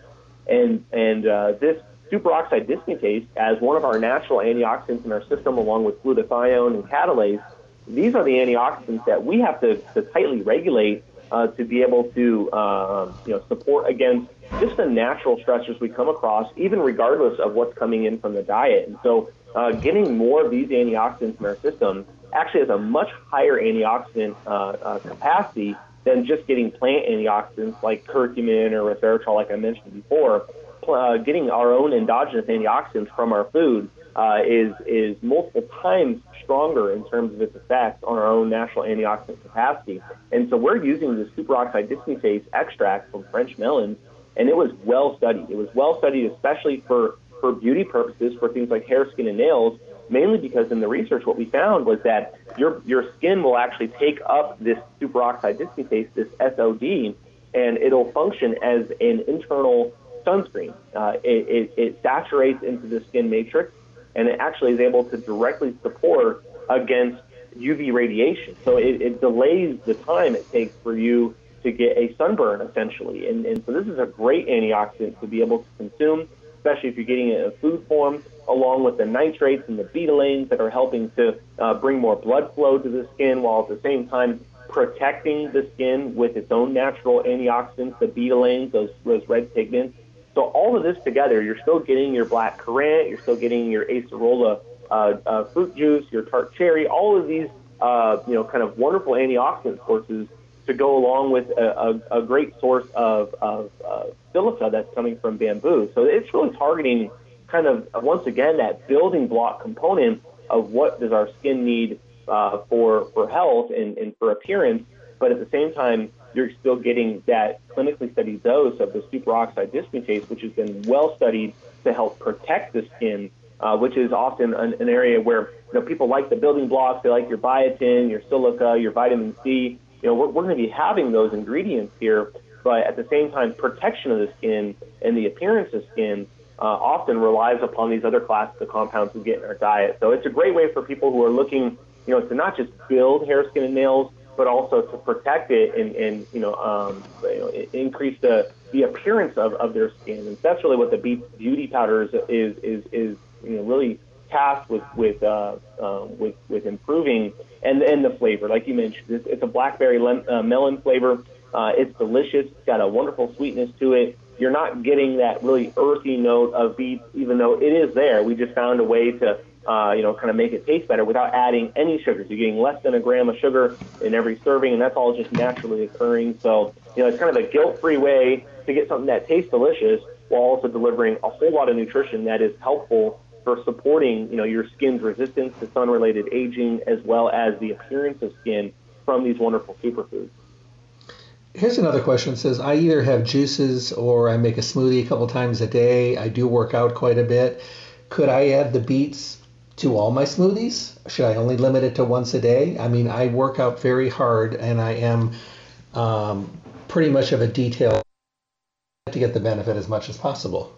And, and uh, this superoxide dismutase, as one of our natural antioxidants in our system, along with glutathione and catalase, these are the antioxidants that we have to, to tightly regulate uh, to be able to uh, you know support against just the natural stressors we come across, even regardless of what's coming in from the diet. And so, uh, getting more of these antioxidants in our system actually has a much higher antioxidant uh, uh, capacity than just getting plant antioxidants like curcumin or resveratrol, like I mentioned before. Uh, getting our own endogenous antioxidants from our food uh, is is multiple times stronger in terms of its effects on our own natural antioxidant capacity. And so we're using the superoxide dismutase extract from French melons, and it was well studied. It was well studied, especially for for beauty purposes, for things like hair, skin, and nails, mainly because in the research what we found was that your your skin will actually take up this superoxide dismutase, this SOD, and it'll function as an internal sunscreen. Uh, it, it, it saturates into the skin matrix, and it actually is able to directly support against UV radiation. So it, it delays the time it takes for you to get a sunburn, essentially. And, and so this is a great antioxidant to be able to consume, especially if you're getting it in food form, along with the nitrates and the betalains that are helping to uh, bring more blood flow to the skin, while at the same time protecting the skin with its own natural antioxidants, the betalains, those, those red pigments. So all of this together, you're still getting your black currant, you're still getting your acerola uh, uh, fruit juice, your tart cherry, all of these, uh, you know, kind of wonderful antioxidant sources to go along with a, a, a great source of, of uh, silica that's coming from bamboo. So it's really targeting kind of, once again, that building block component of what does our skin need uh, for, for health and, and for appearance, but at the same time, you're still getting that clinically studied dose of the superoxide dismutase, which has been well studied to help protect the skin uh, which is often an, an, area where you know people like the building blocks. They like your biotin, your silica, your vitamin C. You know, we're, we're going to be having those ingredients here, but at the same time, protection of the skin and the appearance of skin uh, often relies upon these other classes of compounds we get in our diet. So it's a great way for people who are looking, you know, to not just build hair, skin, and nails, but also to protect it and, and you know, um, you know increase the the appearance of, of their skin. And that's really what the beauty powder is is is, is you know really tasked with with uh, uh, with with improving and and the flavor, like you mentioned, it's, it's a blackberry lem- uh, melon flavor. Uh, it's delicious. It's got a wonderful sweetness to it. You're not getting that really earthy note of beets, even though it is there. We just found a way to uh, you know, kind of make it taste better without adding any sugars. You're getting less than a gram of sugar in every serving, and that's all just naturally occurring. So, you know, it's kind of a guilt-free way to get something that tastes delicious while also delivering a whole lot of nutrition that is helpful for supporting, you know, your skin's resistance to sun-related aging as well as the appearance of skin from these wonderful superfoods. Here's another question. It says, I either have juices or I make a smoothie a couple times a day. I do work out quite a bit. Could I add the beets to all my smoothies? Should I only limit it to once a day? I mean, I work out very hard and I am um, pretty much of a detail to get the benefit as much as possible.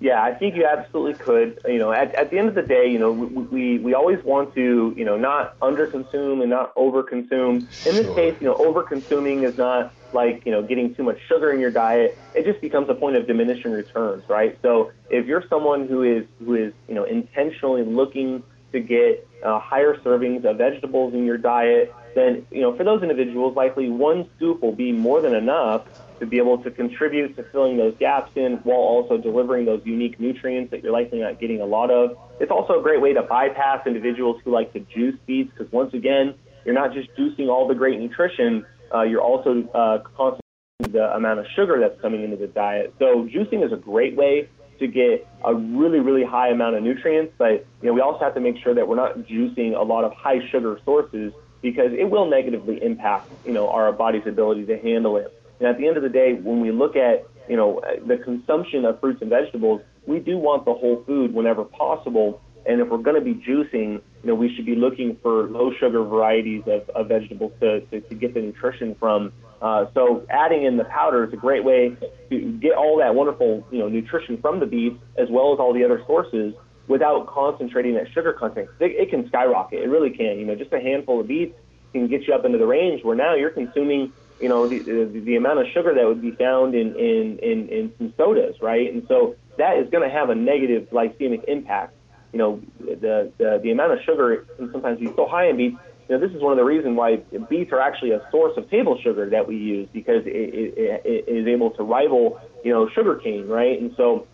Yeah, I think you absolutely could. You know, at, at the end of the day, you know, we, we, we always want to, you know, not underconsume and not overconsume. In sure. this case, you know, overconsuming is not like, you know, getting too much sugar in your diet. It just becomes a point of diminishing returns, right? So if you're someone who is, who is, you know, intentionally looking to get uh, higher servings of vegetables in your diet, then, you know, for those individuals, likely one scoop will be more than enough to be able to contribute to filling those gaps in while also delivering those unique nutrients that you're likely not getting a lot of. It's also a great way to bypass individuals who like to juice beets because once again, you're not just juicing all the great nutrition, uh, you're also uh, concentrating the amount of sugar that's coming into the diet. So juicing is a great way to get a really, really high amount of nutrients, but you know we also have to make sure that we're not juicing a lot of high sugar sources because it will negatively impact you know our body's ability to handle it. And at the end of the day, when we look at you know the consumption of fruits and vegetables, we do want the whole food whenever possible. And if we're going to be juicing, you know, we should be looking for low sugar varieties of, of vegetables to, to, to get the nutrition from. Uh, so adding in the powder is a great way to get all that wonderful, you know, nutrition from the beets as well as all the other sources without concentrating that sugar content. It, it can skyrocket. It really can. You know, just a handful of beets can get you up into the range where now you're consuming you know the, the, the amount of sugar that would be found in in in, in some sodas, right? And so that is going to have a negative glycemic impact. You know, the, the the amount of sugar can sometimes be so high in beets. You know, this is one of the reasons why beets are actually a source of table sugar that we use because it, it, it is able to rival, you know, sugar cane, right? And so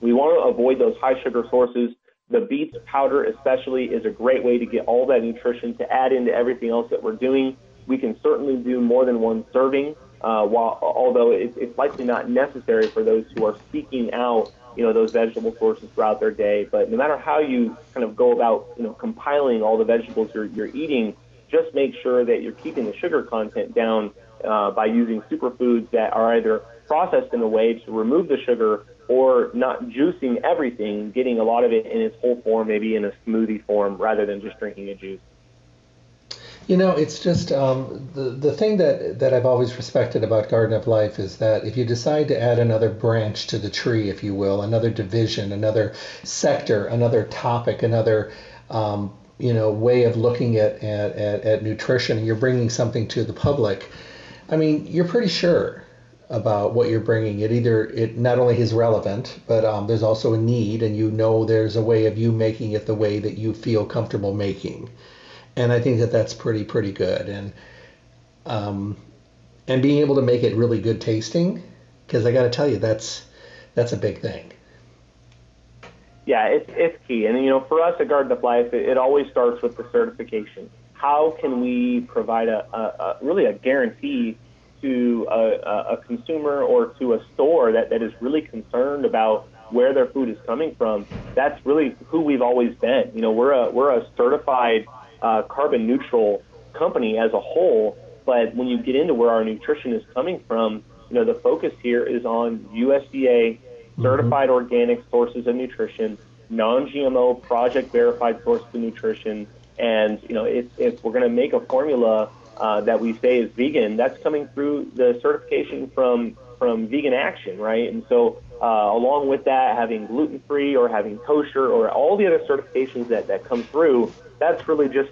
we want to avoid those high sugar sources. The beets powder, especially, is a great way to get all that nutrition to add into everything else that we're doing. We can certainly do more than one serving, uh, while although it's, it's likely not necessary for those who are seeking out you know those vegetable sources throughout their day. But no matter how you kind of go about you know compiling all the vegetables you're, you're eating, just make sure that you're keeping the sugar content down uh, by using superfoods that are either processed in a way to remove the sugar or not juicing everything, getting a lot of it in its whole form, maybe in a smoothie form, rather than just drinking a juice. You know, it's just um, the the thing that that I've always respected about Garden of Life is that if you decide to add another branch to the tree, if you will, another division, another sector, another topic, another um, you know way of looking at, at, at, at nutrition, you're bringing something to the public. I mean, you're pretty sure about what you're bringing. It either it not only is relevant, but um, there's also a need, and you know there's a way of you making it the way that you feel comfortable making and I think that that's pretty pretty good. And um, and being able to make it really good tasting, because I got to tell you that's that's a big thing. Yeah, it's it's key, and you know, for us at Garden of Life, it, it always starts with the certification. How can we provide a, a, a really a guarantee to a, a consumer or to a store that, that is really concerned about where their food is coming from? That's really who we've always been. You know, we're a we're a certified uh, carbon neutral company as a whole. But when you get into where our nutrition is coming from, you know, the focus here is on USDA certified mm-hmm. organic sources of nutrition, non-GMO project verified sources of nutrition, and you know, if, if we're going to make a formula uh, that we say is vegan, that's coming through the certification from from Vegan Action, right? And so, uh, along with that, having gluten free or having kosher or all the other certifications that that come through, that's really just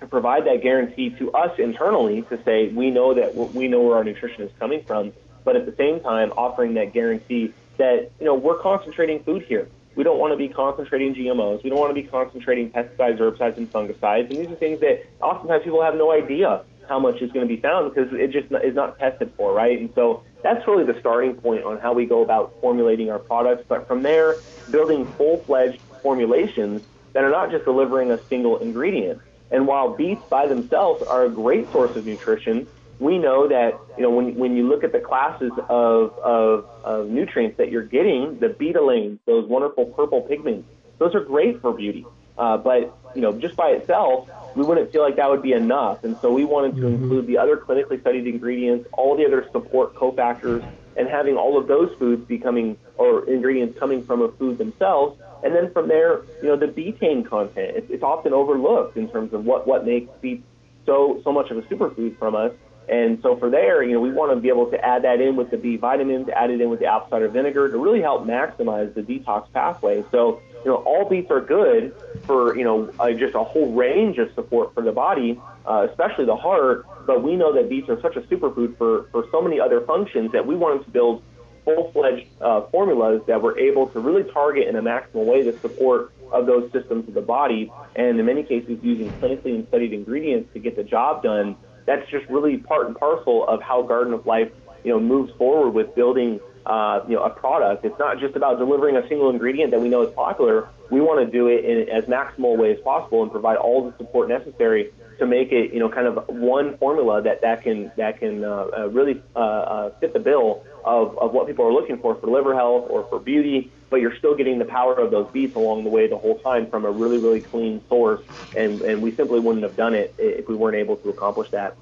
to provide that guarantee to us internally to say we know that we know where our nutrition is coming from, but at the same time offering that guarantee that you know we're concentrating food here. We don't want to be concentrating GMOs. We don't want to be concentrating pesticides, herbicides, and fungicides. And these are things that oftentimes people have no idea how much is going to be found because it just is not tested for, right? And so that's really the starting point on how we go about formulating our products. But from there, building full-fledged formulations that are not just delivering a single ingredient. And while beets by themselves are a great source of nutrition, we know that you know when when you look at the classes of of, of nutrients that you're getting, the betalains, those wonderful purple pigments, those are great for beauty. Uh, but you know, just by itself, we wouldn't feel like that would be enough. And so we wanted to mm-hmm. include the other clinically studied ingredients, all the other support cofactors, and having all of those foods becoming or ingredients coming from a food themselves and then from there, you know, the betaine content, it's, it's often overlooked in terms of what, what makes beets so, so much of a superfood from us. And so for there, you know, we want to be able to add that in with the B vitamins, add it in with the apple cider vinegar to really help maximize the detox pathway. So, you know, all beets are good for, you know, uh, just a whole range of support for the body, uh, especially the heart. But we know that beets are such a superfood for, for so many other functions that we wanted to build full-fledged uh, formulas that were able to really target in a maximal way the support of those systems of the body, and in many cases using clinically studied ingredients to get the job done. That's just really part and parcel of how Garden of Life, you know, moves forward with building, uh, you know, a product. It's not just about delivering a single ingredient that we know is popular. We want to do it in as maximal a way as possible and provide all the support necessary to make it, you know, kind of one formula that that can that can uh, uh, really uh, uh, fit the bill of, of what people are looking for for liver health or for beauty, but you're still getting the power of those beets along the way the whole time from a really really clean source, and and we simply wouldn't have done it if we weren't able to accomplish that.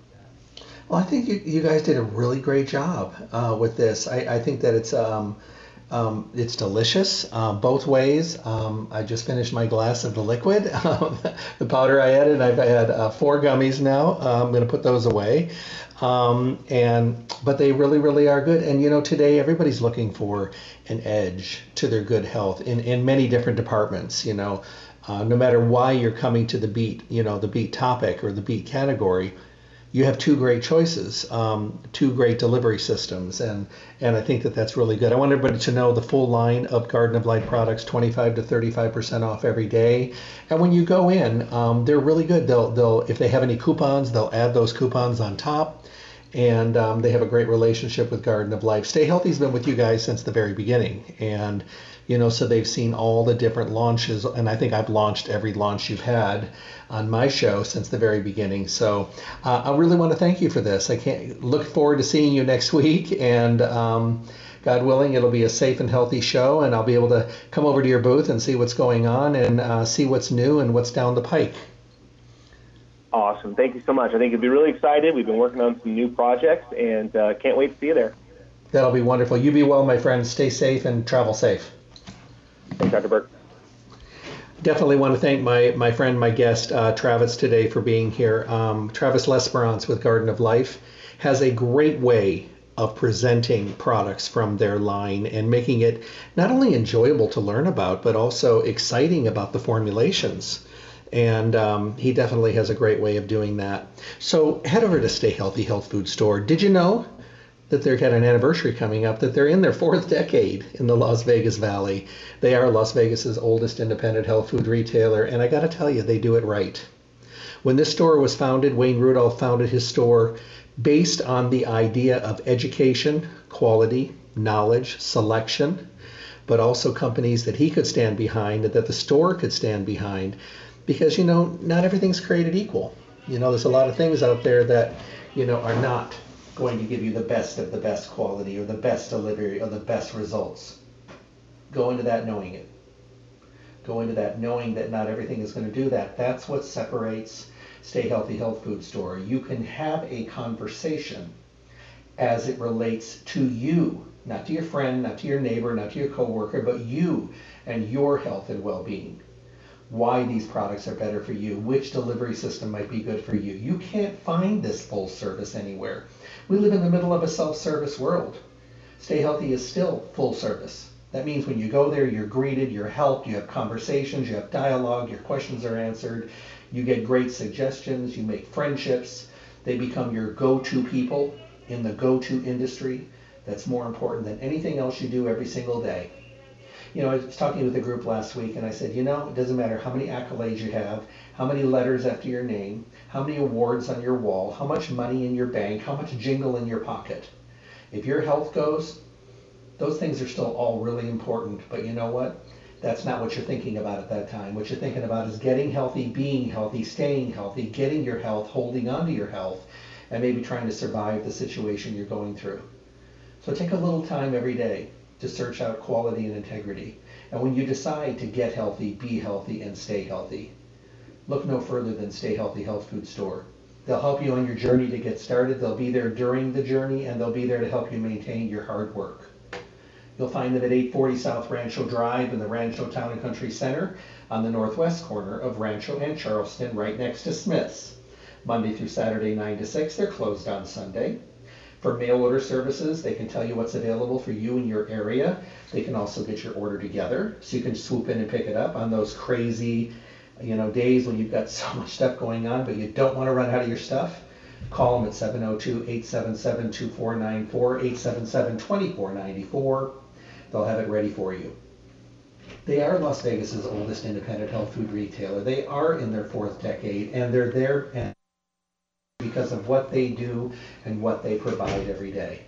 Well, I think you, you guys did a really great job uh, with this. I, I think that it's um, um, it's delicious uh, both ways. Um, I just finished my glass of the liquid, the powder I added. I've had uh, four gummies now. Uh, I'm going to put those away. Um, and but they really, really are good. And you know, today everybody's looking for an edge to their good health in in many different departments. You know, uh, no matter why you're coming to the beet, you know, the beet topic or the beet category you have two great choices, um, two great delivery systems, and and I think that that's really good. I want everybody to know the full line of Garden of Life products, 25 to 35 percent off every day. And when you go in, um, they're really good. They'll they'll if they have any coupons, they'll add those coupons on top. And um, they have a great relationship with Garden of Life. Stay Healthy's been with you guys since the very beginning, and you know, so they've seen all the different launches, and I think I've launched every launch you've had on my show since the very beginning. So uh, I really want to thank you for this. I can't look forward to seeing you next week, and um, God willing, it'll be a safe and healthy show, and I'll be able to come over to your booth and see what's going on and uh, see what's new and what's down the pike. Awesome. Thank you so much. I think you'll be really excited. We've been working on some new projects, and uh, can't wait to see you there. That'll be wonderful. You be well, my friend. Stay safe and travel safe. Thanks, Dr. Burke. Definitely want to thank my, my friend, my guest, uh, Travis, today for being here. Um, Travis Lesperance with Garden of Life has a great way of presenting products from their line and making it not only enjoyable to learn about, but also exciting about the formulations. And um, he definitely has a great way of doing that. So head over to Stay Healthy Health Food Store. Did you know that they've got an anniversary coming up, that they're in their fourth decade in the Las Vegas Valley? They are Las Vegas's oldest independent health food retailer, and I got to tell you, they do it right. When this store was founded, Wayne Rudolph founded his store based on the idea of education, quality, knowledge, selection, but also companies that he could stand behind and that the store could stand behind. Because, you know, not everything's created equal. You know, there's a lot of things out there that, you know, are not going to give you the best of the best quality or the best delivery or the best results. Go into that knowing it. Go into that knowing that not everything is going to do that. That's what separates Stay Healthy Health Food Store. You can have a conversation as it relates to you, not to your friend, not to your neighbor, not to your coworker, but you and your health and well-being. Why these products are better for you, which delivery system might be good for you. You can't find this full service anywhere. We live in the middle of a self-service world. Stay Healthy is still full service. That means when you go there, you're greeted, you're helped, you have conversations, you have dialogue, your questions are answered, you get great suggestions, you make friendships, they become your go to people in the go to industry that's more important than anything else you do every single day. You know, I was talking with a group last week and I said, you know, it doesn't matter how many accolades you have, how many letters after your name, how many awards on your wall, how much money in your bank, how much jingle in your pocket. If your health goes, those things are still all really important. But you know what? That's not what you're thinking about at that time. What you're thinking about is getting healthy, being healthy, staying healthy, getting your health, holding on to your health, and maybe trying to survive the situation you're going through. So take a little time every day to search out quality and integrity. And when you decide to get healthy, be healthy, and stay healthy, look no further than Stay Healthy Health Food Store. They'll help you on your journey to get started. They'll be there during the journey, and they'll be there to help you maintain your hard work. You'll find them at 840 South Rancho Drive in the Rancho Town and Country Center on the northwest corner of Rancho and Charleston, right next to Smith's. Monday through Saturday, 9 to 6. They're closed on Sunday. For mail order services, they can tell you what's available for you in your area. They can also get your order together so you can swoop in and pick it up on those crazy, you know, days when you've got so much stuff going on, but you don't want to run out of your stuff. Call them at 702-877-2494, 877-2494. They'll have it ready for you. They are Las Vegas's oldest independent health food retailer. They are in their fourth decade, and they're there because of what they do and what they provide every day.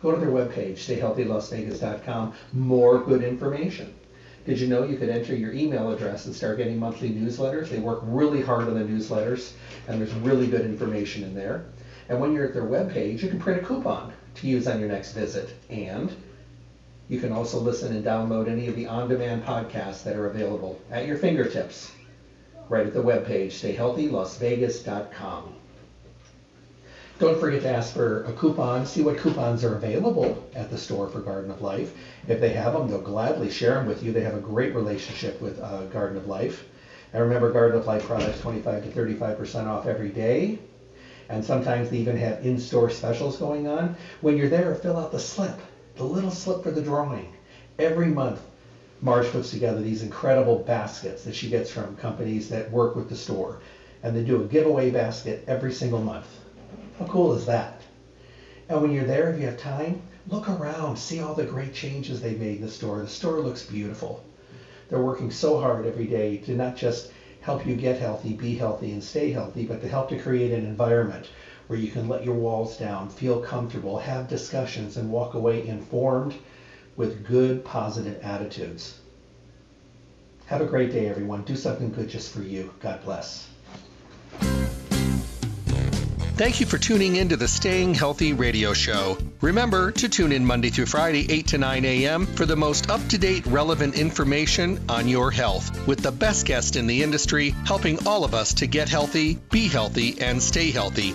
Go to their webpage, stayhealthylasvegas.com. More good information. Did you know you could enter your email address and start getting monthly newsletters? They work really hard on the newsletters, and there's really good information in there. And when you're at their webpage, you can print a coupon to use on your next visit. And you can also listen and download any of the on-demand podcasts that are available at your fingertips right at the webpage, stayhealthylasvegas.com. Don't forget to ask for a coupon. See what coupons are available at the store for Garden of Life. If they have them, they'll gladly share them with you. They have a great relationship with uh, Garden of Life. And remember, Garden of Life products 25 to 35% off every day. And sometimes they even have in-store specials going on. When you're there, fill out the slip the little slip for the drawing. Every month, Marge puts together these incredible baskets that she gets from companies that work with the store. And they do a giveaway basket every single month. How cool is that? And when you're there, if you have time, look around, see all the great changes they made in the store. The store looks beautiful. They're working so hard every day to not just help you get healthy, be healthy, and stay healthy, but to help to create an environment where you can let your walls down, feel comfortable, have discussions, and walk away informed with good, positive attitudes. Have a great day, everyone. Do something good just for you. God bless. Thank you for tuning in to the Staying Healthy radio show. Remember to tune in Monday through Friday, 8 to 9 a.m., for the most up to date, relevant information on your health with the best guest in the industry, helping all of us to get healthy, be healthy, and stay healthy.